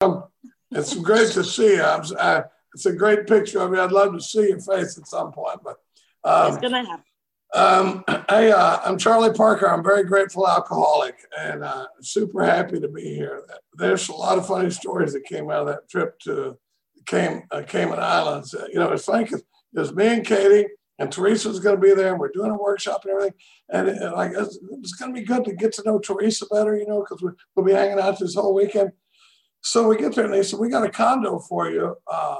Um, it's great to see you. I, it's a great picture of you. I'd love to see your face at some point, but um, it's gonna happen. Um, I, uh, I'm Charlie Parker. I'm very grateful alcoholic and uh, super happy to be here. There's a lot of funny stories that came out of that trip to Cayman, uh, Cayman Islands. Uh, you know, it's funny because was me and Katie and Teresa's going to be there and we're doing a workshop and everything. And, and like, it's, it's going to be good to get to know Teresa better, you know, because we'll be hanging out this whole weekend. So we get there and they said, we got a condo for you. Uh,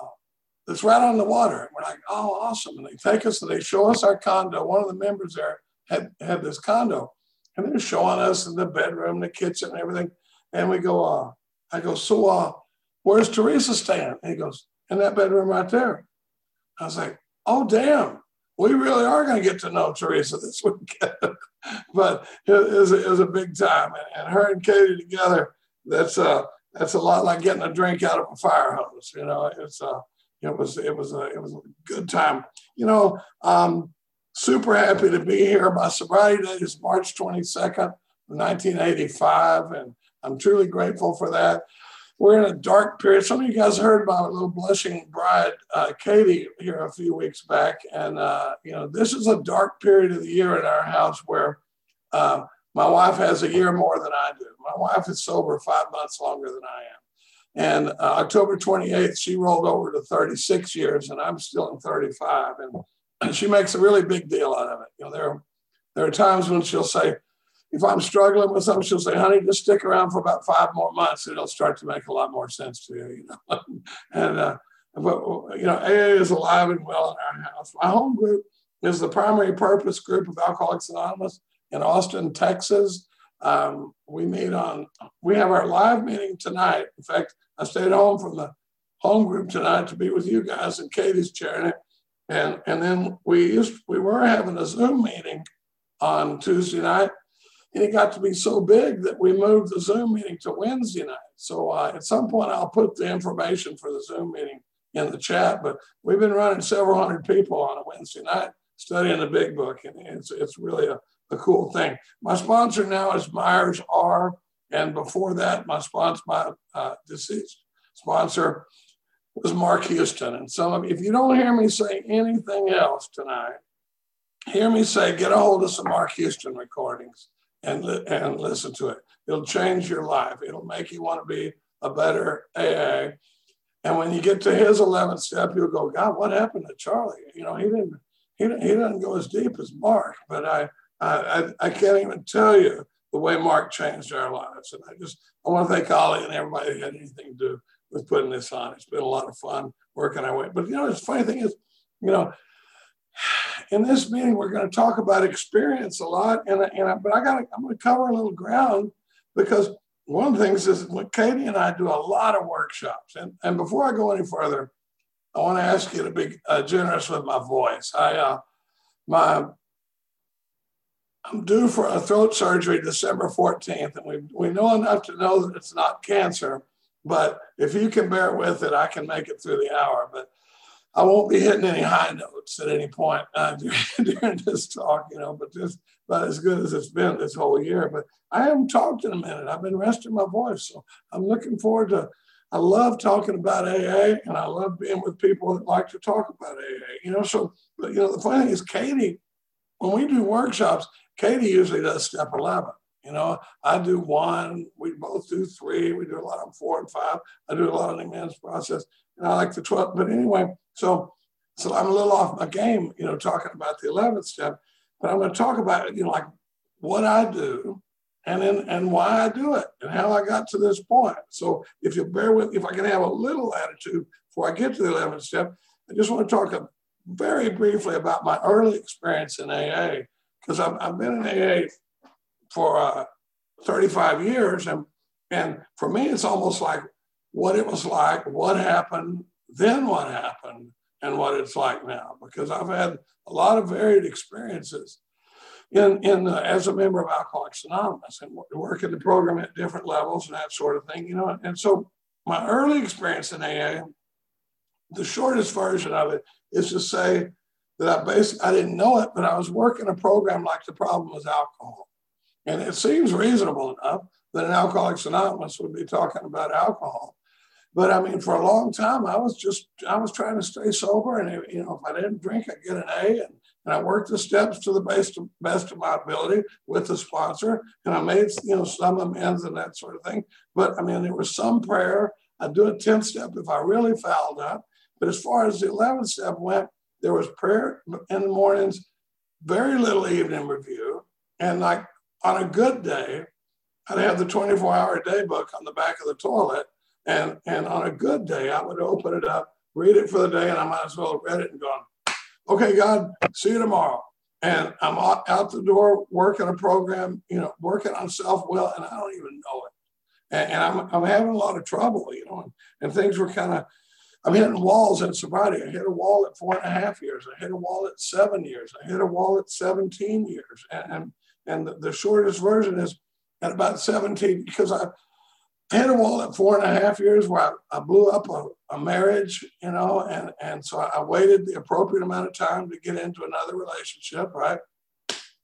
that's right on the water. And we're like, oh, awesome. And they take us and they show us our condo. One of the members there had, had this condo and they're showing us in the bedroom, the kitchen, and everything. And we go, uh, I go, so uh, where's Teresa staying? And he goes, in that bedroom right there. I was like, oh, damn. We really are going to get to know Teresa this weekend. but it was, it was a big time. And, and her and Katie together, that's uh, that's a lot like getting a drink out of a fire hose. You know, it's uh, it was it was a it was a good time. You know, um, super happy to be here. My sobriety date is March 22nd, 1985, and I'm truly grateful for that. We're in a dark period. Some of you guys heard about a little blushing bride, uh, Katie, here a few weeks back, and uh, you know this is a dark period of the year in our house where uh, my wife has a year more than I do. My wife is sober five months longer than I am. And uh, October 28th, she rolled over to 36 years, and I'm still in 35. And, and she makes a really big deal out of it. You know, there, there are times when she'll say, if I'm struggling with something, she'll say, honey, just stick around for about five more months. And it'll start to make a lot more sense to you, you know. and, uh, but, you know, AA is alive and well in our house. My home group is the primary purpose group of Alcoholics Anonymous in Austin, Texas. Um, we meet on, we have our live meeting tonight. In fact, I stayed home from the home group tonight to be with you guys, and Katie's chairing it. And, and then we used, we were having a Zoom meeting on Tuesday night, and it got to be so big that we moved the Zoom meeting to Wednesday night. So uh, at some point, I'll put the information for the Zoom meeting in the chat. But we've been running several hundred people on a Wednesday night studying the Big Book, and it's it's really a a cool thing. My sponsor now is Myers R. And before that, my sponsor, my uh, deceased sponsor was Mark Houston. And some of if you don't hear me say anything else tonight, hear me say, get a hold of some Mark Houston recordings and, and listen to it. It'll change your life. It'll make you want to be a better AA. And when you get to his 11th step, you'll go, God, what happened to Charlie? You know, he didn't, he didn't, he didn't go as deep as Mark, but I, I, I, can't even tell you the way Mark changed our lives. And I just, I want to thank Ollie and everybody who had anything to do with putting this on. It's been a lot of fun working our way. But, you know, the funny thing is, you know, in this meeting, we're going to talk about experience a lot. And, and I, but I got I'm going to cover a little ground because one of the things is when Katie and I do a lot of workshops. And, and before I go any further, I want to ask you to be uh, generous with my voice. I, uh, my I'm due for a throat surgery December 14th, and we, we know enough to know that it's not cancer. But if you can bear with it, I can make it through the hour. But I won't be hitting any high notes at any point uh, during, this talk, you know, but just about as good as it's been this whole year. But I haven't talked in a minute. I've been resting my voice. So I'm looking forward to, I love talking about AA and I love being with people that like to talk about AA, you know. So, but, you know, the funny thing is, Katie, when we do workshops, Katie usually does step 11. You know, I do one, we both do three, we do a lot of four and five. I do a lot of the amends process, and I like the 12. But anyway, so so I'm a little off my game, you know, talking about the 11th step, but I'm going to talk about, you know, like what I do and then and why I do it and how I got to this point. So if you bear with, if I can have a little attitude before I get to the 11th step, I just want to talk very briefly about my early experience in AA because I've, I've been in AA for uh, 35 years. And, and for me, it's almost like what it was like, what happened, then what happened, and what it's like now, because I've had a lot of varied experiences in, in as a member of Alcoholics Anonymous and working the program at different levels and that sort of thing, you know. And so my early experience in AA, the shortest version of it is to say that I basically I didn't know it, but I was working a program like the problem was alcohol. And it seems reasonable enough that an Alcoholics Anonymous would be talking about alcohol. But I mean, for a long time, I was just I was trying to stay sober, and you know, if I didn't drink, I'd get an A, and, and I worked the steps to the best of, best of my ability with the sponsor, and I made you know some amends and that sort of thing. But I mean, there was some prayer. I'd do a tenth step if I really fouled up. But as far as the eleventh step went, there was prayer in the mornings, very little evening review, and like on a good day, I'd have the 24 hour day book on the back of the toilet and, and on a good day, I would open it up, read it for the day, and I might as well have read it and gone, okay, God, see you tomorrow. And I'm out the door working a program, you know, working on self will, and I don't even know it. And, and, I'm, I'm having a lot of trouble, you know, and, and things were kind of, I'm hitting walls in sobriety. I hit a wall at four and a half years. I hit a wall at seven years. I hit a wall at 17 years. And, and, and the, the shortest version is at about 17 because I, hit a wall at four and a half years where I, I blew up a, a, marriage, you know, and, and so I waited the appropriate amount of time to get into another relationship, right?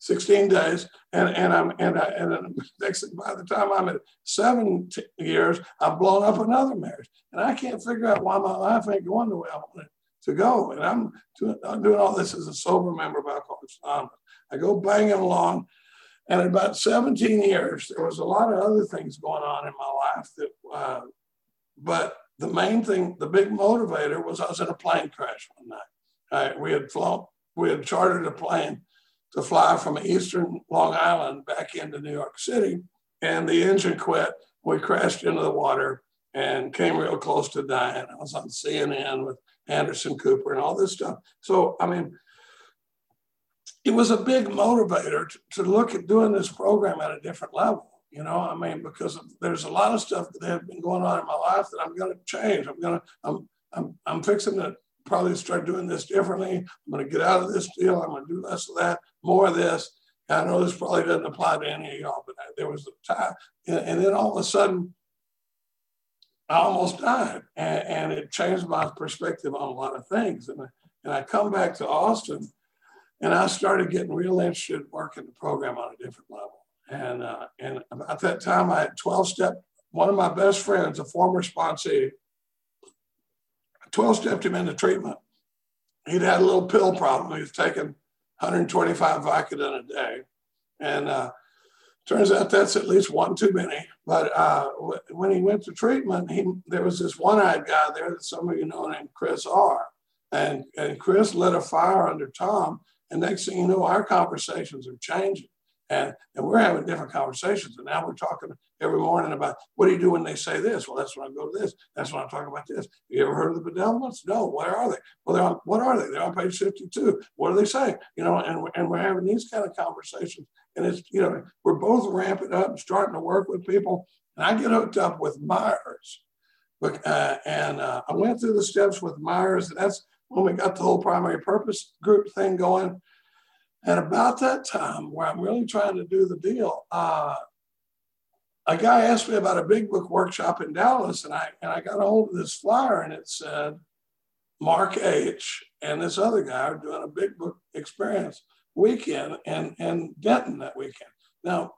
16 days. And, and I'm, and I, and next by the time I'm at seven t- years, I've blown up another marriage. And I can't figure out why my life ain't going the way I want it to go. And I'm doing, I'm doing all this as a sober member of Alcoholics Anonymous. I go banging along and in about 17 years, there was a lot of other things going on in my life that, uh, but the main thing, the big motivator was I was in a plane crash one night. We had flown, we had chartered a plane to fly from Eastern Long Island back into New York City, and the engine quit. We crashed into the water and came real close to dying. I was on CNN with Anderson Cooper and all this stuff. So, I mean, it was a big motivator to, to, look at doing this program at a different level. You know, I mean, because there's a lot of stuff that have been going on in my life that I'm going to change. I'm going to, I'm, I'm, I'm fixing to probably start doing this differently. I'm going to get out of this deal. I'm going to do less of that, more of this. And I know this probably doesn't apply to any of y'all, but there was a time, and, then all of a sudden, I almost died, and, and, it changed my perspective on a lot of things. And, and I come back to Austin and I started getting real interested in working the program on a different level. And, uh, and about that time, I had 12 step, one of my best friends, a former sponsee, 12 stepped him into treatment. He'd had a little pill problem. He was taking 125 Vicodin a day. And uh, turns out that's at least one too many. But uh, when he went to treatment, he, there was this one eyed guy there that some of you know named Chris R. And, and Chris lit a fire under Tom and next thing you know, our conversations are changing. And, and we're having different conversations. And now we're talking every morning about what do you do when they say this? Well, that's when I go to this. That's when I talk about this. You ever heard of the bedevilments? No. Where are they? Well, they're on, what are they? They're on page 52. What do they say? You know, and, and we're having these kind of conversations. And it's, you know, we're both ramping up, starting to work with people. And I get hooked up with Myers. But, uh, and uh, I went through the steps with Myers, and that's when we got the whole primary purpose group thing going. And about that time, where I'm really trying to do the deal, uh, a guy asked me about a big book workshop in Dallas, and I and I got a hold of this flyer, and it said Mark H. and this other guy are doing a big book experience weekend in, in Denton that weekend. Now,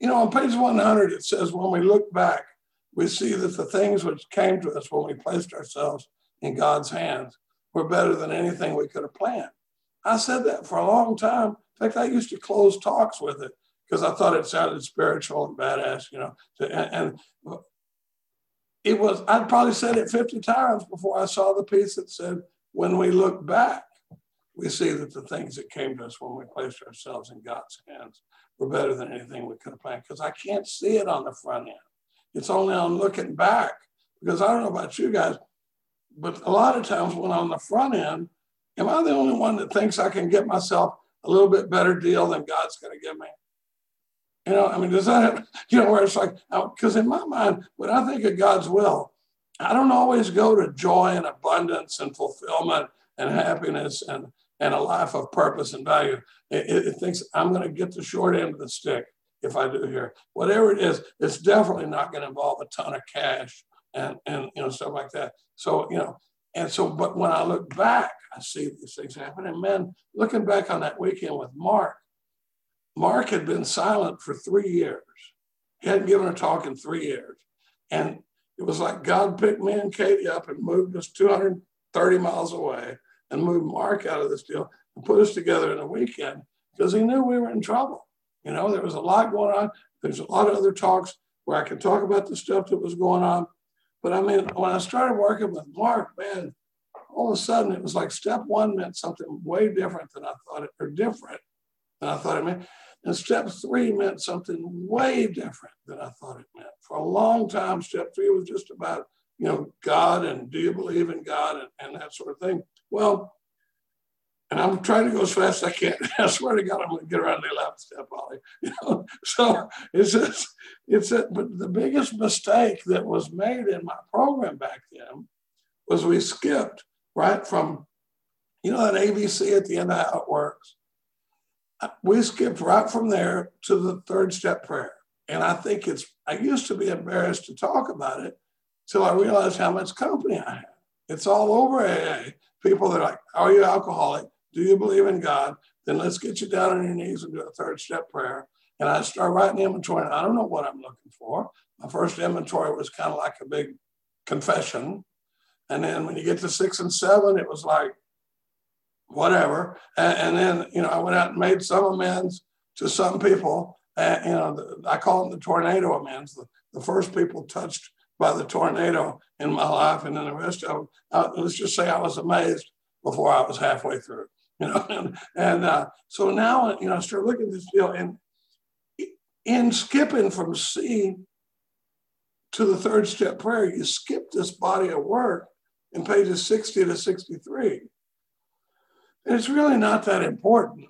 you know, on page 100, it says, when we look back, we see that the things which came to us when we placed ourselves in God's hands were better than anything we could have planned. I said that for a long time. In fact, I used to close talks with it because I thought it sounded spiritual and badass, you know. And, and it was, I'd probably said it 50 times before I saw the piece that said, when we look back, we see that the things that came to us when we placed ourselves in God's hands were better than anything we could have planned because I can't see it on the front end. It's only on looking back because I don't know about you guys, but a lot of times when on the front end, am I the only one that thinks I can get myself a little bit better deal than God's going to give me? You know, I mean, does that, you know, where it's like, uh, because in my mind, when I think of God's will, I don't always go to joy and abundance and fulfillment and happiness and, and a life of purpose and value. It, it, it thinks I'm going to get the short end of the stick if I do here. Whatever it is, it's definitely not going to involve a ton of cash and, and you know, stuff like that. So, you know, and so, but when I look back, I see these things happen. And man, looking back on that weekend with Mark, Mark had been silent for three years. He hadn't given a talk in three years. And it was like God picked me and Katie up and moved us 230 miles away and moved Mark out of this deal and put us together in a weekend because he knew we were in trouble. You know, there was a lot going on. There's a lot of other talks where I could talk about the stuff that was going on. But I mean, when I started working with Mark, man, all of a sudden it was like step one meant something way different than I thought it, or different than I thought it meant. And step three meant something way different than I thought it meant. For a long time, step three was just about, you know, God and do you believe in God and, and that sort of thing. Well, and I'm trying to go as fast as I can. I swear to God, I'm going to get around the 11th step, Ollie. You know, so it's just, it's a, but the biggest mistake that was made in my program back then was we skipped right from, you know, that ABC at the end of how it works. Uh, we skipped right from there to the third step prayer. And I think it's, I used to be embarrassed to talk about it till I realized how much company I had. It's all over AA. People that are like, Are you alcoholic? Do you believe in God? Then let's get you down on your knees and do a third step prayer. And I start writing inventory. And I don't know what I'm looking for. My first inventory was kind of like a big confession. And then when you get to six and seven, it was like, whatever. And, and then, you know, I went out and made some amends to some people. And, you know, the, I call them the tornado amends. The, the first people touched by the tornado in my life. And then the rest of them, uh, let's just say I was amazed before I was halfway through, you know. And, and uh, so now, you know, I start looking at this deal and in skipping from C to the third step prayer, you skip this body of work in pages 60 to 63. And it's really not that important.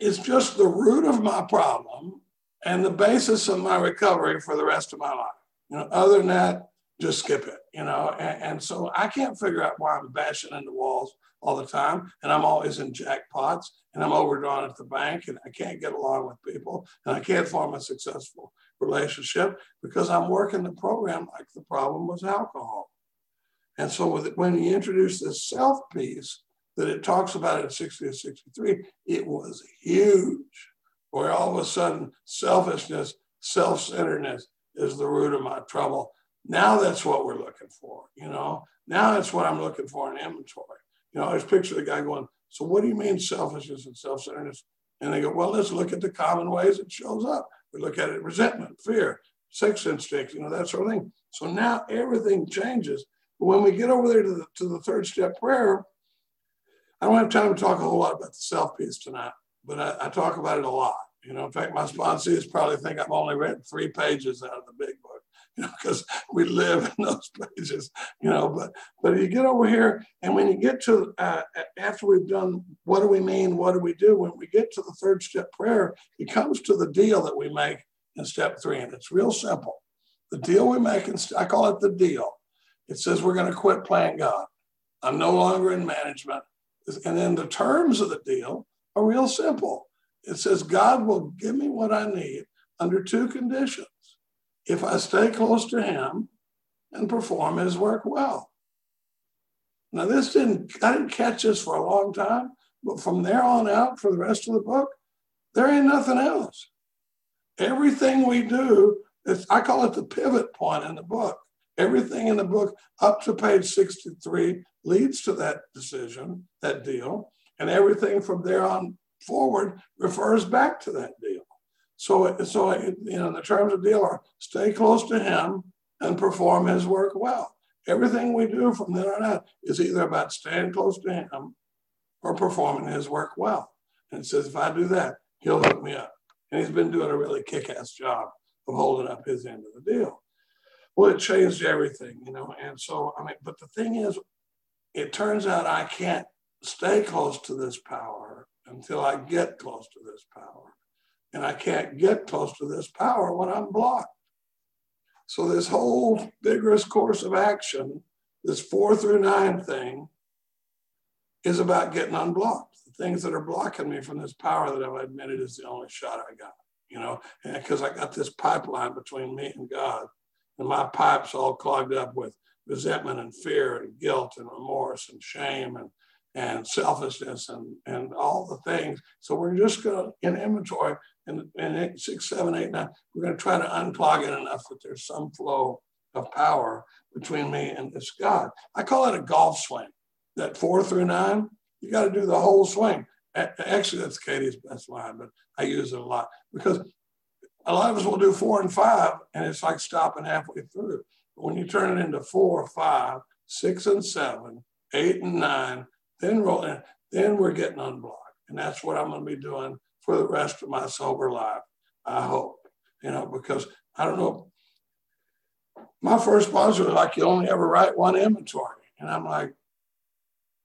It's just the root of my problem and the basis of my recovery for the rest of my life. You know, other than that, just skip it, you know. And, and, so I can't figure out why I'm bashing into walls all the time. And I'm always in jackpots and I'm overdrawn at the bank and I can't get along with people and I can't form a successful relationship because I'm working the program like the problem was alcohol. And so with, when you introduce this self piece that it talks about at 60 to 63, it was huge. Where all of a sudden selfishness, self-centeredness is the root of my trouble. Now that's what we're looking for, you know. Now that's what I'm looking for in inventory. You know, I just picture the guy going, So what do you mean selfishness and self-centeredness? And they go, Well, let's look at the common ways it shows up. We look at it resentment, fear, sex instinct, you know, that sort of thing. So now everything changes. But when we get over there to the, to the third step prayer, I don't have time to talk a whole lot about the self piece tonight, but I, I talk about it a lot. You know, in fact, my sponsors probably think I've only read three pages out of the big book, you know, because we live in those places, you know. But but you get over here, and when you get to uh, after we've done what do we mean, what do we do? When we get to the third step prayer, it comes to the deal that we make in step three, and it's real simple. The deal we make, in, I call it the deal. It says we're going to quit playing God. I'm no longer in management, and then the terms of the deal are real simple it says God will give me what I need under two conditions if I stay close to Him and perform His work well. Now, this didn't, I didn't catch this for a long time, but from there on out, for the rest of the book, there ain't nothing else. Everything we do, is, I call it the pivot point in the book. Everything in the book up to page 63 leads to that decision, that deal. And everything from there on forward refers back to that deal. So, so you know, the terms of deal are stay close to him and perform his work well. Everything we do from then on out is either about staying close to him or performing his work well. And it says, if I do that, he'll hook me up. And he's been doing a really kick-ass job of holding up his end of the deal. Well, it changed everything, you know. And so, I mean, but the thing is, it turns out I can't stay close to this power until I get close to this power. And I can't get close to this power when I'm blocked. So, this whole vigorous course of action, this four through nine thing, is about getting unblocked. The things that are blocking me from this power that I've admitted is the only shot I got, you know, because I got this pipeline between me and God. And my pipe's all clogged up with resentment and fear and guilt and remorse and shame and and selfishness and, and all the things. So we're just going to, in inventory, in, in eight, six, seven, eight, nine, we're going to try to unclog it enough that there's some flow of power between me and this God. I call it a golf swing. That four through nine, you got to do the whole swing. Actually, that's Katie's best line, but I use it a lot because a lot of us will do four and five, and it's like stopping halfway through. But when you turn it into four, five, six, and seven, eight, and nine, then roll in, then we're getting unblocked. And that's what I'm going to be doing for the rest of my sober life, I hope. You know, because I don't know. My first sponsor was like, you only ever write one inventory. And I'm like,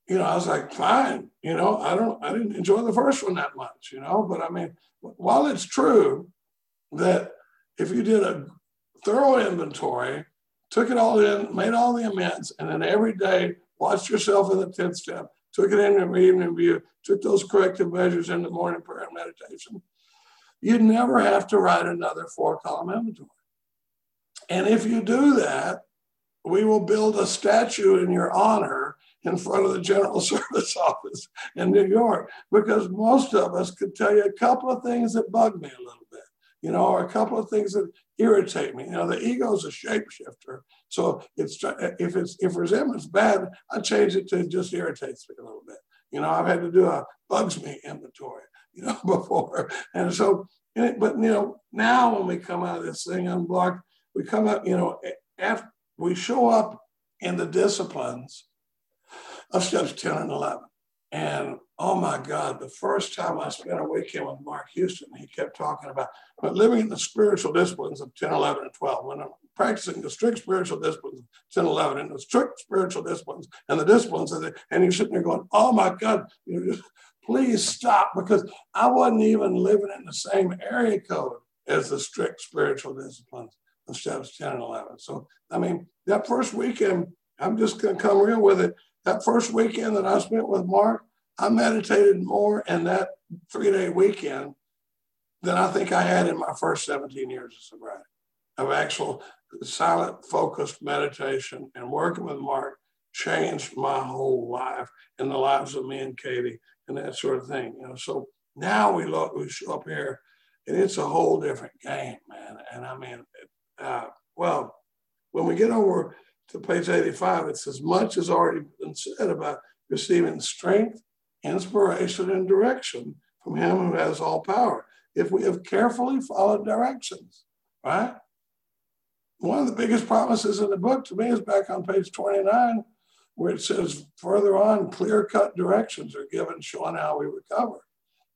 you know, I was like, fine, you know, I don't, I didn't enjoy the first one that much, you know, but I mean, while it's true that if you did a thorough inventory, took it all in, made all the amends, and then every day watched yourself in the 10th step, took it in your evening review, took those corrective measures in the morning prayer and meditation, you'd never have to write another four column inventory. And if you do that, we will build a statue in your honor in front of the General Service Office in New York because most of us could tell you a couple of things that bug me a little bit, you know, or a couple of things that irritate me. You know, the ego is a shapeshifter. So it's if it's if resentment's bad, I change it to just irritates me a little bit. You know, I've had to do a bugs me inventory, you know, before. And so, eh, but you know, now when we come out of this thing unblocked, we come up, you know, eh, after we show up in the disciplines of steps 10 and 11. And oh my God, the first time I spent a weekend with Mark Houston, he kept talking about but living in the spiritual disciplines of 10, 11, and 12. When I'm practicing the strict spiritual disciplines of 10, 11, and the strict spiritual disciplines and the disciplines the, and you're sitting there going, oh my God, you just please stop because I wasn't even living in the same area code as the strict spiritual disciplines of steps 10 and 11. So, I mean, that first weekend, I'm just going to come real with it that first weekend that I spent with Mark, I meditated more in that three day weekend than I think I had in my first 17 years of sobriety, of actual silent, focused meditation and working with Mark changed my whole life and the lives of me and Katie and that sort of thing. You know, so now we look, we show up here, and it's a whole different game, man. And I mean, uh, well, when we get over to page 85, it says, much has already been said about receiving strength, inspiration, and direction from him who has all power. If we have carefully followed directions, right? One of the biggest promises in the book to me is back on page 29, where it says further on, clear cut directions are given showing how we recover.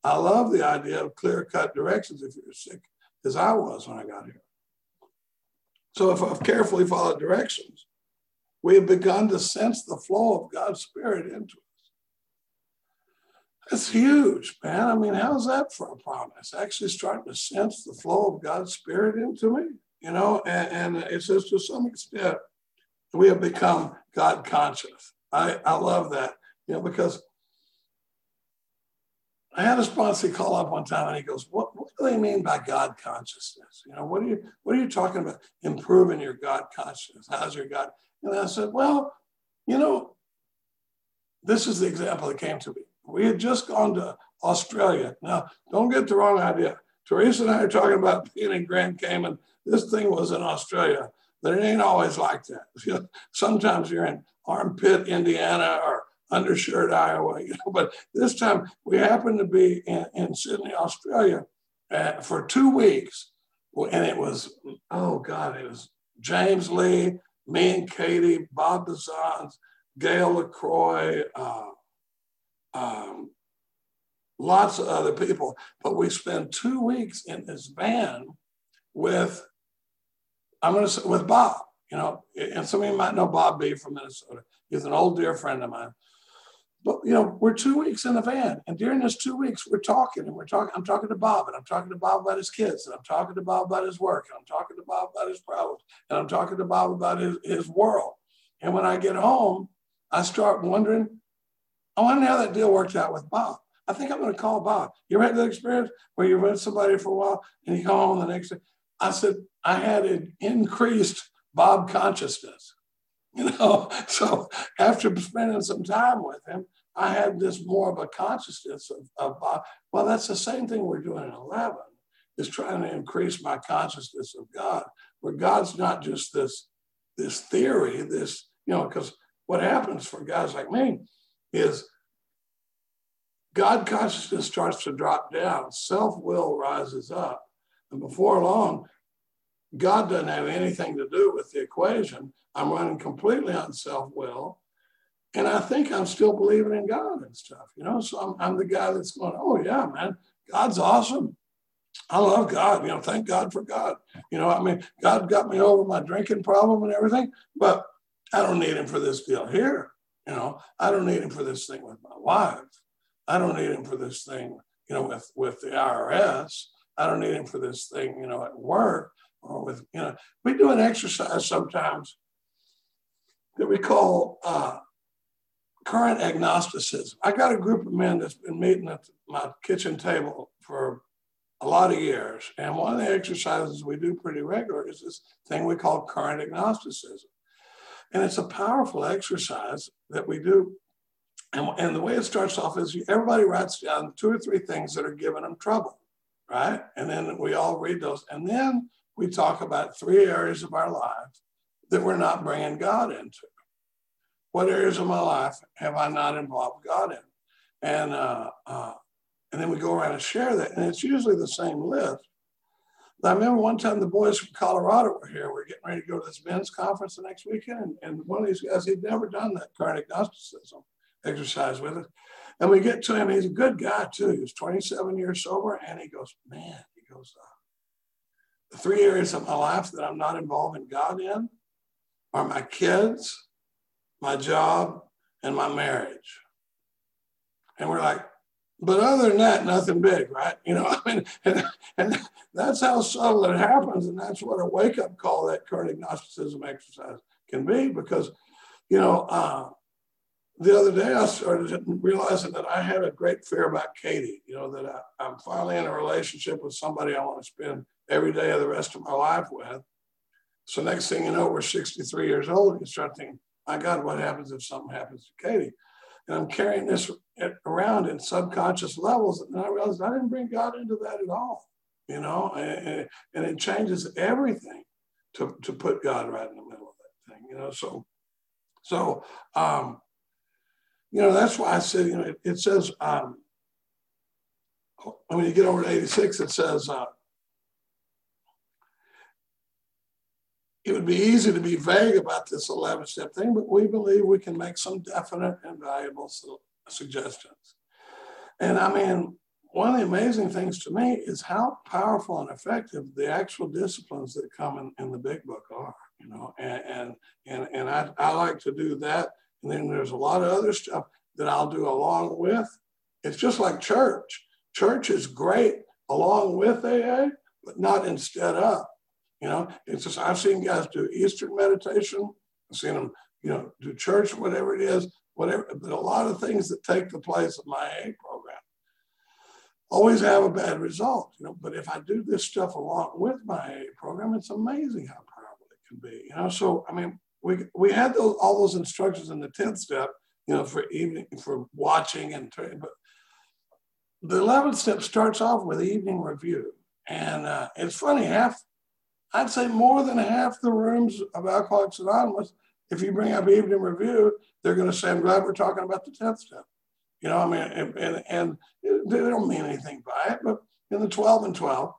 I love the idea of clear cut directions if you're sick, as I was when I got here. So if I've carefully followed directions, we have begun to sense the flow of God's Spirit into us. That's huge, man. I mean, how's that for a promise? Actually, starting to sense the flow of God's Spirit into me, you know, and, and it says to some extent, we have become God conscious. I, I love that, you know, because I had a sponsor call up one time and he goes, what, what do they mean by God consciousness? You know, what are you what are you talking about? Improving your God consciousness. How's your God? And I said, Well, you know, this is the example that came to me. We had just gone to Australia. Now, don't get the wrong idea. Teresa and I are talking about being in Grand Cayman. This thing was in Australia, but it ain't always like that. Sometimes you're in Armpit, Indiana, or Undershirt, Iowa. You know, but this time we happened to be in, in Sydney, Australia, uh, for two weeks, and it was oh god, it was James Lee, me and Katie, Bob Bazans, Gail LaCroix, uh, um, lots of other people. But we spent two weeks in this van with, I'm going to say, with Bob, you know, and some of you might know Bob B from Minnesota. He's an old dear friend of mine. But you know, we're two weeks in the van, and during this two weeks, we're talking and we're talking. I'm talking to Bob, and I'm talking to Bob about his kids, and I'm talking to Bob about his work, and I'm talking to Bob about his problems, and I'm talking to Bob about his, his world. And when I get home, I start wondering, I wonder how that deal worked out with Bob. I think I'm going to call Bob. You ever had that experience where you're with somebody for a while and you come home the next day? I said, I had an increased Bob consciousness. You know, so after spending some time with him, I had this more of a consciousness of, of uh, well, that's the same thing we're doing in 11, is trying to increase my consciousness of God, where God's not just this this theory, this, you know, because what happens for guys like me is God consciousness starts to drop down, self will rises up. And before long, God doesn't have anything to do with the equation. I'm running completely on self will. And I think I'm still believing in God and stuff, you know? So I'm, I'm the guy that's going, oh, yeah, man, God's awesome. I love God, you know, thank God for God. You know, I mean, God got me over my drinking problem and everything, but I don't need him for this deal here. You know, I don't need him for this thing with my wife. I don't need him for this thing, you know, with, with the IRS. I don't need him for this thing, you know, at work or with, you know, we do an exercise sometimes that we call uh, current agnosticism. I got a group of men that's been meeting at my kitchen table for a lot of years. And one of the exercises we do pretty regular is this thing we call current agnosticism. And it's a powerful exercise that we do. And, and the way it starts off is everybody writes down two or three things that are giving them trouble, right? And then we all read those. And then we talk about three areas of our life that we're not bringing God into. What areas of my life have I not involved God in? And uh, uh, and then we go around and share that, and it's usually the same list. I remember one time the boys from Colorado were here. We are getting ready to go to this men's conference the next weekend, and, one of these guys he'd never done that current agnosticism exercise with us. And we get to him, he's a good guy too. He was 27 years sober, and he goes, Man, he goes, uh, three areas of my life that I'm not involving God in are my kids, my job, and my marriage. And we're like, but other than that, nothing big, right? You know, I mean, and, and that's how subtle it happens. And that's what a wake up call that current agnosticism exercise can be because, you know, uh, the other day I started realizing that I had a great fear about Katie, you know, that I, I'm finally in a relationship with somebody I want to spend every day of the rest of my life with. So next thing you know, we're 63 years old and you start thinking, my God, what happens if something happens to Katie? And I'm carrying this around in subconscious levels. And I realized I didn't bring God into that at all, you know, and, and it changes everything to, to put God right in the middle of that thing, you know. So, so, um, you know, that's why I said, you know, it, it says, um, when you get over to 86, it says, uh, it would be easy to be vague about this 11 step thing, but we believe we can make some definite and valuable suggestions. And I mean, one of the amazing things to me is how powerful and effective the actual disciplines that come in, in the big book are, you know, and, and, and, and I, I like to do that. And then there's a lot of other stuff that I'll do along with. It's just like church. Church is great along with AA, but not instead of. You know, it's just I've seen guys do Eastern meditation. I've seen them, you know, do church, whatever it is, whatever. But a lot of things that take the place of my AA program always have a bad result. You know, but if I do this stuff along with my AA program, it's amazing how powerful it can be. You know, so I mean, we we had those all those instructions in the tenth step. You know, for evening for watching and but the eleventh step starts off with evening review, and uh, it's funny half I'd say more than half the rooms of Alcoholics Anonymous, if you bring up evening review, they're going to say, I'm glad we're talking about the 10th step. You know, I mean, and, and, and they don't mean anything by it, but in the 12 and 12,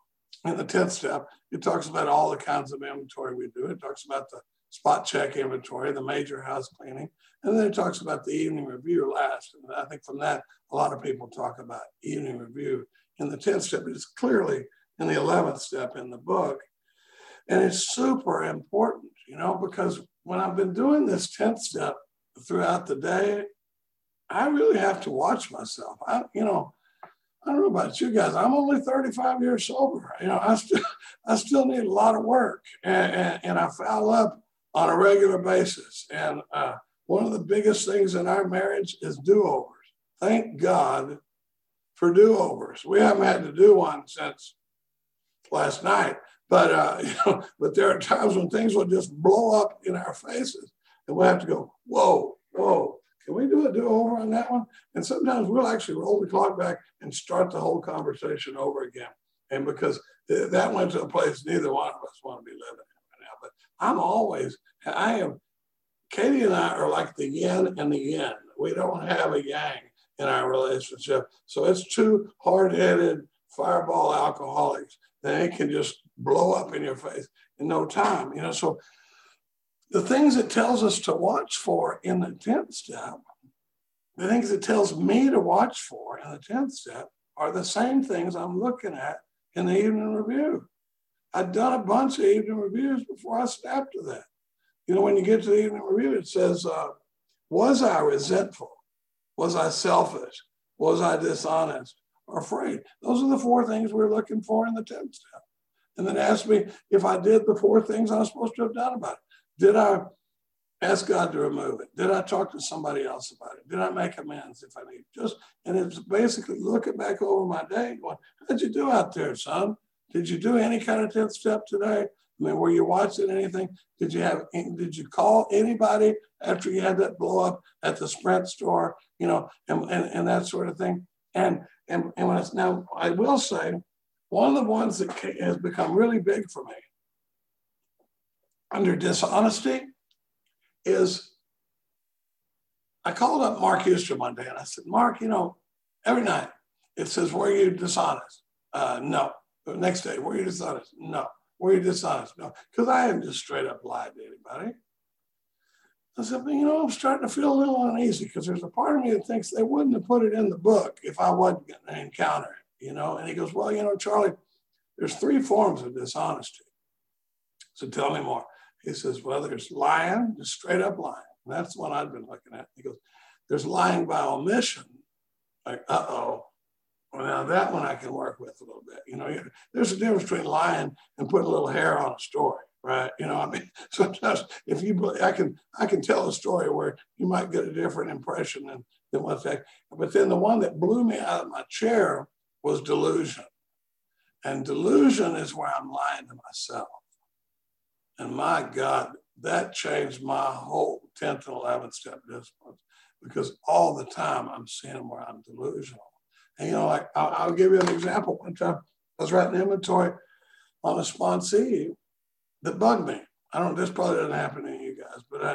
in the 10th step, it talks about all the kinds of inventory we do. It talks about the spot check inventory, the major house cleaning, and then it talks about the evening review last. And I think from that, a lot of people talk about evening review in the 10th step. It's clearly in the 11th step in the book. And it's super important, you know, because when I've been doing this 10th step throughout the day, I really have to watch myself. I, you know, I don't know about you guys. I'm only 35 years sober. You know, I still, I still need a lot of work, and, and, and I foul up on a regular basis. And uh, one of the biggest things in our marriage is do-overs. Thank God for do-overs. We haven't had to do one since last night. But uh, you know, but there are times when things will just blow up in our faces, and we'll have to go, whoa, whoa, can we do a do over on that one? And sometimes we'll actually roll the clock back and start the whole conversation over again. And because that went to a place neither one of us want to be living in right now. But I'm always, I am, Katie and I are like the yin and the yin. We don't have a yang in our relationship. So it's two hard headed fireball alcoholics. They can just blow up in your face in no time. You know, so the things it tells us to watch for in the 10th step, the things it tells me to watch for in the 10th step are the same things I'm looking at in the evening review. I'd done a bunch of evening reviews before I snapped to that. You know, when you get to the evening review, it says, uh, was I resentful? Was I selfish? Was I dishonest or afraid? Those are the four things we're looking for in the 10th step. And then ask me if I did the four things I was supposed to have done about it. Did I ask God to remove it? Did I talk to somebody else about it? Did I make amends if I need? Just and it's basically looking back over my day, going, "How'd you do out there, son? Did you do any kind of tenth step today? I mean, were you watching anything? Did you have? Did you call anybody after you had that blow up at the Sprint store? You know, and and, and that sort of thing. And and and when it's now, I will say, one of the ones that has become really big for me under dishonesty is I called up Mark Houston one day and I said, Mark, you know, every night it says, Were you dishonest? Uh, no. The next day, were you dishonest? No. Were you dishonest? No. Because I hadn't just straight up lied to anybody. I said, you know, I'm starting to feel a little uneasy because there's a part of me that thinks they wouldn't have put it in the book if I wasn't going to encounter you know? And he goes, well, you know, Charlie, there's three forms of dishonesty. So tell me more. He says, well, there's lying, just straight up lying. And that's what I've been looking at. He goes, there's lying by omission. Like, uh-oh. Well, now that one I can work with a little bit. You know, there's a difference between lying and putting a little hair on a story, right? You know, I mean, sometimes if you, I can, I can tell a story where you might get a different impression than, than what's that. But then the one that blew me out of my chair was delusion. And delusion is where I'm lying to myself. And my God, that changed my whole 10th and 11th step disciplines because all the time I'm seeing where I'm delusional. And, you know, like I'll, I'll give you an example. One time I was writing inventory on a sponsee that bugged me. I don't, this probably doesn't happen to you guys, but I,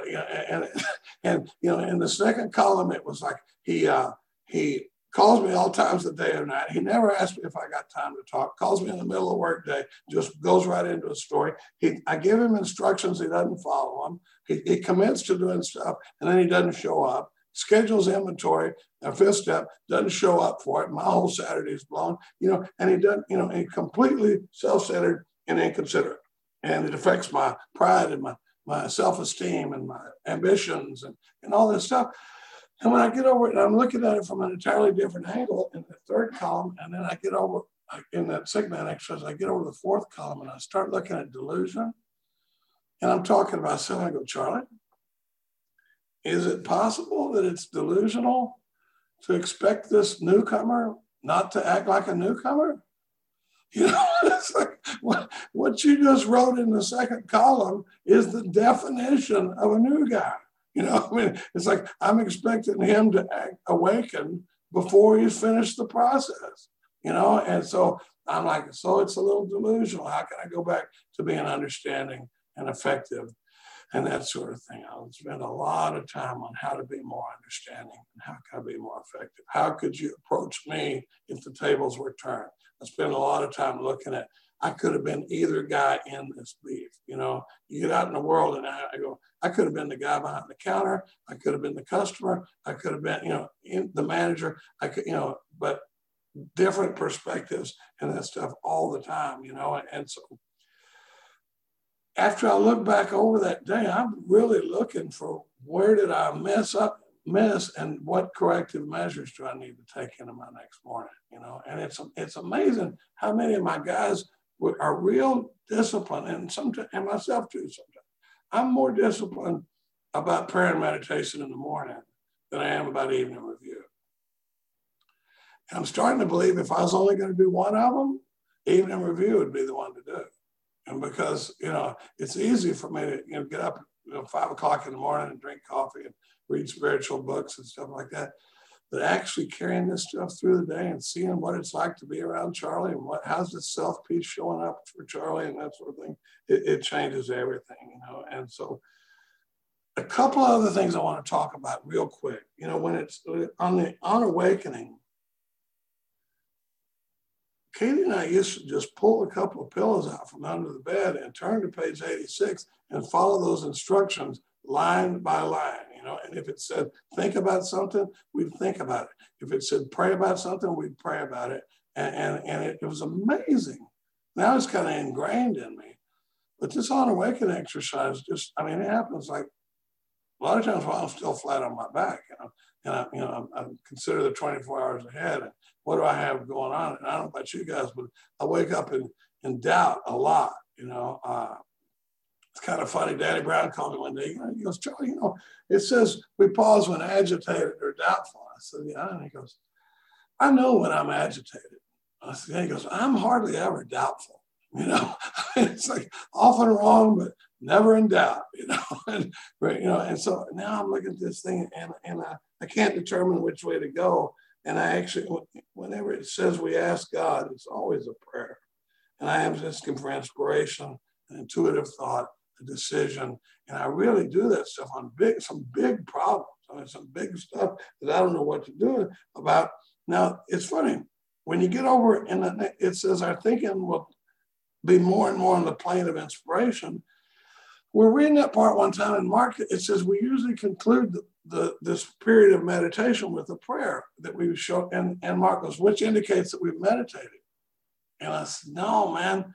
and, and, you know, in the second column, it was like he, uh, he calls me all times of day or night. He never asks me if I got time to talk, calls me in the middle of work day, just goes right into a story. He, I give him instructions, he doesn't follow them. He, he commits to doing stuff and then he doesn't show up. Schedules inventory, a fifth step, doesn't show up for it. My whole Saturday is blown, you know, and he doesn't, you know, he completely self-centered and inconsiderate. And it affects my pride and my, my self-esteem and my ambitions and, and all this stuff. And when I get over it, and I'm looking at it from an entirely different angle in the third column, and then I get over in that segment exercise, I get over the fourth column and I start looking at delusion. And I'm talking about something. I go, Charlie, is it possible that it's delusional to expect this newcomer not to act like a newcomer? You know, it's like what, what you just wrote in the second column is the definition of a new guy. You know, I mean, it's like I'm expecting him to act, awaken before he's finished the process, you know? And so I'm like, so it's a little delusional. How can I go back to being understanding and effective and that sort of thing? I'll spend a lot of time on how to be more understanding and how can I be more effective? How could you approach me if the tables were turned? I spend a lot of time looking at I could have been either guy in this beef. You know, you get out in the world and I, I, go, I could have been the guy behind the counter. I could have been the customer. I could have been, you know, the manager. I could, you know, but different perspectives and that stuff all the time, you know. And so after I look back over that day, I'm really looking for where did I mess up, miss, and what corrective measures do I need to take into my next morning, you know. And it's it's amazing how many of my guys are real disciplined, and sometimes, and myself too. Sometimes I'm more disciplined about prayer and meditation in the morning than I am about evening review. And I'm starting to believe if I was only going to do one of them, evening review would be the one to do. And because you know it's easy for me to you know get up you know, five o'clock in the morning and drink coffee and read spiritual books and stuff like that but actually carrying this stuff through the day and seeing what it's like to be around Charlie and what how's the self piece showing up for Charlie and that sort of thing, it, it, changes everything, you know. And so a couple of other things I want to talk about real quick. You know, when it's uh, on the on awakening, Katie and I used to just pull a couple of pillows out from under the bed and turn to page 86 and follow those instructions line by line, you know. And if it said think about something, we'd think about it. If it said pray about something, we'd pray about it. And, and, and it, it was amazing. Now it's kind of ingrained in me. But this on awakening exercise just, I mean, it happens like a lot of times while I'm still flat on my back, you know, and I, you know, I, consider the 24 hours ahead and what do I have going on? And I don't know about you guys, but I wake up in, in doubt a lot, you know. Uh, it's kind of funny. Daddy Brown called me one day. He goes, Charlie, you know, it says we pause when agitated or doubtful. I said, yeah. And he goes, I know when I'm agitated. I said, yeah. He goes, I'm hardly ever doubtful. You know, it's like often wrong, but never in doubt. You know, and, you know, and so now I'm looking at this thing, and and I, I can't determine which way to go. And I actually, whenever it says we ask God, it's always a prayer. And I am asking for inspiration, an intuitive thought, a decision. And I really do that stuff on big, some big problems. I mean, some big stuff that I don't know what to do about. Now, it's funny. When you get over and it says our thinking will be more and more on the plane of inspiration. We're reading that part one time in Mark. It says we usually conclude the, the this period of meditation with a prayer that we show in, in Marcos, which indicates that we've meditated. And I said, no, man,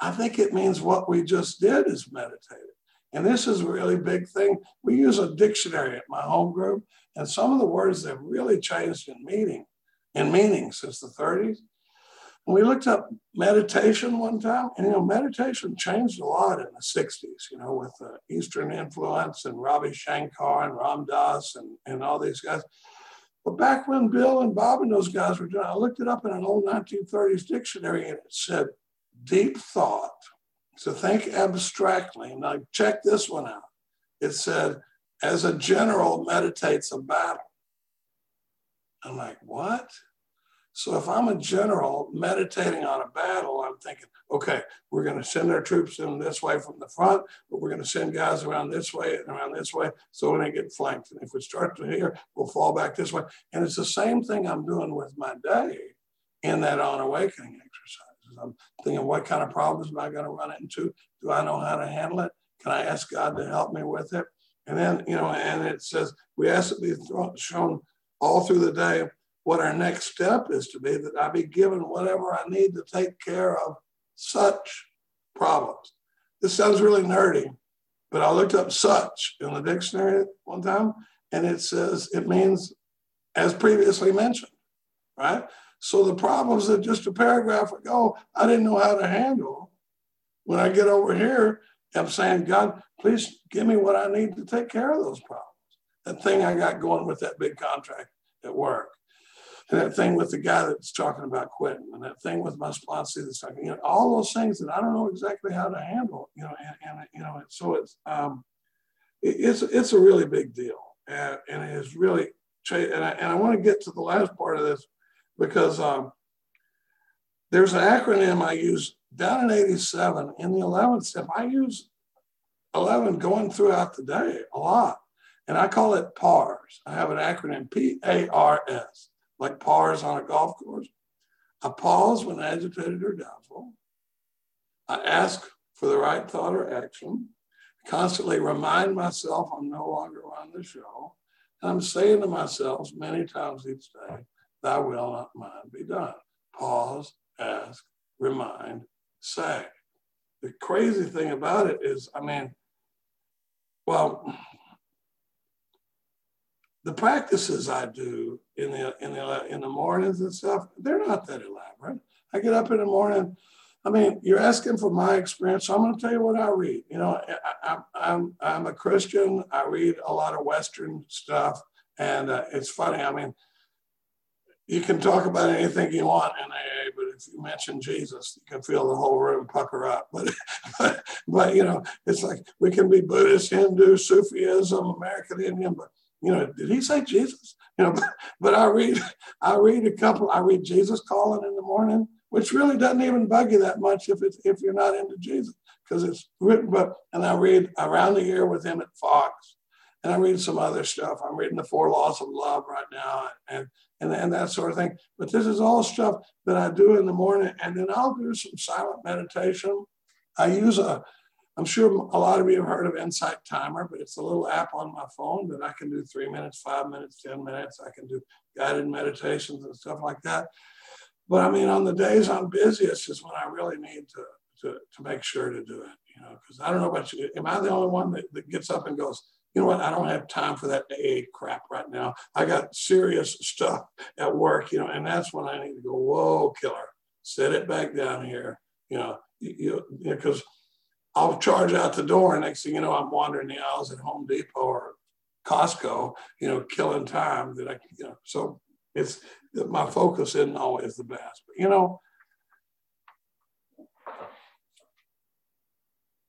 I think it means what we just did is meditated. And this is a really big thing. We use a dictionary at my home group, and some of the words have really changed in meaning, in meaning since the 30s. And we looked up meditation one time, and you know, meditation changed a lot in the 60s, you know, with the Eastern influence and Ravi Shankar and Ram Dass and, and all these guys. But back when Bill and Bob and those guys were doing, I looked it up in an old 1930s dictionary and it said deep thought. So think abstractly. Now check this one out. It said, as a general meditates a battle. I'm like, what? So if I'm a general meditating on a battle, I'm thinking, okay, we're going to send our troops in this way from the front, but we're going to send guys around this way and around this way so when they get flanked. And if we start to here, we'll fall back this way. And it's the same thing I'm doing with my day in that on awakening exercise. I'm thinking, what kind of problems am I going to run into? Do I know how to handle it? Can I ask God to help me with it? And then, you know, and it says, we ask to be shown all through the day what our next step is to be that I be given whatever I need to take care of such problems. This sounds really nerdy, but I looked up such in the dictionary one time and it says it means as previously mentioned, right? So the problems that just a paragraph ago I didn't know how to handle, when I get over here, I'm saying, God, please give me what I need to take care of those problems. That thing I got going with that big contract at work and that thing with the guy that's talking about quitting, and that thing with my sponsor that's talking, you know, all those things that I don't know exactly how to handle, you know, and, and you know, so it's um, it, it's it's a really big deal, and, and it is really, and I, and I want to get to the last part of this because um, there's an acronym I use down in 87 in the 11th step. I use 11 going throughout the day a lot, and I call it PARS. I have an acronym P A R S like pars on a golf course. I pause when agitated or doubtful. I ask for the right thought or action. I constantly remind myself I'm no longer on the show. And I'm saying to myself many times each day, Thy will not mine be done. Pause, ask, remind, say. The crazy thing about it is, I mean, well, the practices I do in the in the in the mornings and stuff, they're not that elaborate. I get up in the morning. I mean, you're asking for my experience, so I'm going to tell you what I read. You know, I, am I'm I'm a Christian. I read a lot of Western stuff, and uh, it's funny. I mean, you can talk about anything you want in AA, but if you mention Jesus, you can feel the whole room pucker up. But, but, but you know, it's like we can be Buddhist, Hindu, Sufism, American Indian, but you know, did he say Jesus? You know, but, I read, I read a couple. I read Jesus calling in the morning, which really doesn't even bug you that much if it's if you're not into Jesus, because it's written. But and I read around the year with Emmet Fox, and I read some other stuff. I'm reading the Four Laws of Love right now, and and and that sort of thing. But this is all stuff that I do in the morning, and then I'll do some silent meditation. I use a I'm sure a lot of you have heard of Insight Timer, but it's a little app on my phone that I can do three minutes, five minutes, 10 minutes. I can do guided meditations and stuff like that. But I mean, on the days I'm busiest is when I really need to, to, to make sure to do it, you know, because I don't know about you. Am I the only one that, that gets up and goes, you know what, I don't have time for that AA crap right now. I got serious stuff at work, you know, and that's when I need to go, whoa, killer, set it back down here, you know, you, because you I'll charge out the door. And next thing you know, I'm wandering the aisles at Home Depot or Costco, you know, killing time that I, you know, so it's my focus isn't always the best. But, you know,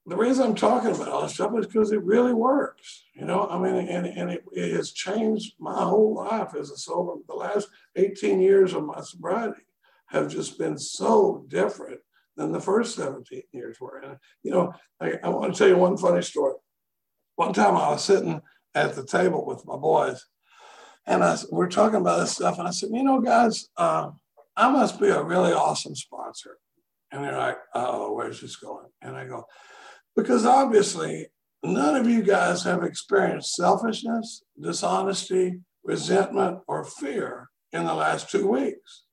the reason I'm talking about all this stuff is because it really works. You know, I mean, and, and it, it has changed my whole life as a sober. The last 18 years of my sobriety have just been so different than the first 17 years were. And, you know, I, I want to tell you one funny story. One time I was sitting at the table with my boys and I, we're talking about this stuff. And I said, you know, guys, uh, I must be a really awesome sponsor. And they're like, oh, where's this going? And I go, because obviously none of you guys have experienced selfishness, dishonesty, resentment, or fear in the last two weeks.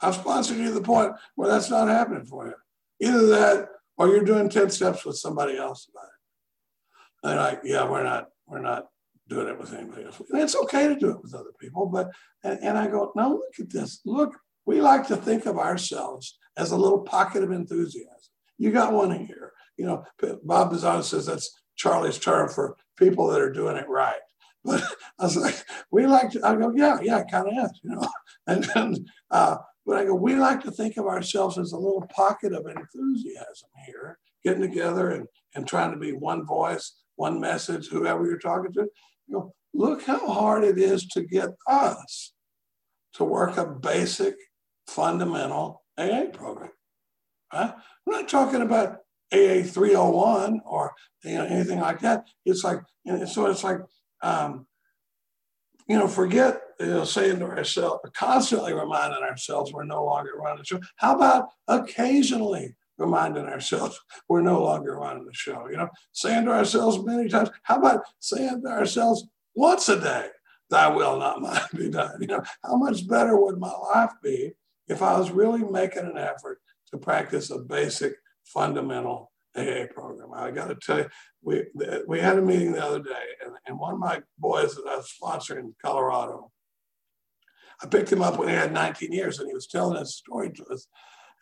I've sponsored you to the point where that's not happening for you. Either that or you're doing 10 steps with somebody else about it. And like, yeah, we're not, we're not doing it with anybody else. And it's okay to do it with other people, but and, and I go, now look at this. Look, we like to think of ourselves as a little pocket of enthusiasm. You got one in here. You know, Bob Bizon says that's Charlie's term for people that are doing it right. But I was like, we like to, I go, yeah, yeah, kind of is, you know. And then uh, but I go, we like to think of ourselves as a little pocket of enthusiasm here, getting together and, and trying to be one voice, one message, whoever you're talking to. You go, look how hard it is to get us to work a basic, fundamental AA program. Right? I'm not talking about AA 301 or you know, anything like that. It's like, so it's like, um, you know, forget, you know, saying to ourselves, constantly reminding ourselves we're no longer running the show. How about occasionally reminding ourselves we're no longer running the show? You know, saying to ourselves many times, how about saying to ourselves once a day, thy will not mine be done? You know, how much better would my life be if I was really making an effort to practice a basic fundamental AA program. I got to tell you, we we had a meeting the other day, and, and one of my boys that I was sponsoring in Colorado, I picked him up when he had 19 years, and he was telling his story to us.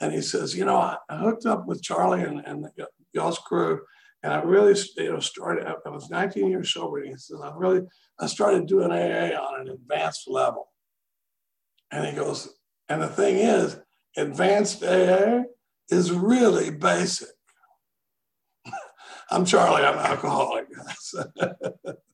And he says, you know, I, hooked up with Charlie and, and y'all's crew, and I really, you know, started. I was 19 years sober, and he says, I really, I started doing AA on an advanced level. And he goes, and the thing is, advanced AA is really basic. I'm Charlie. I'm an alcoholic.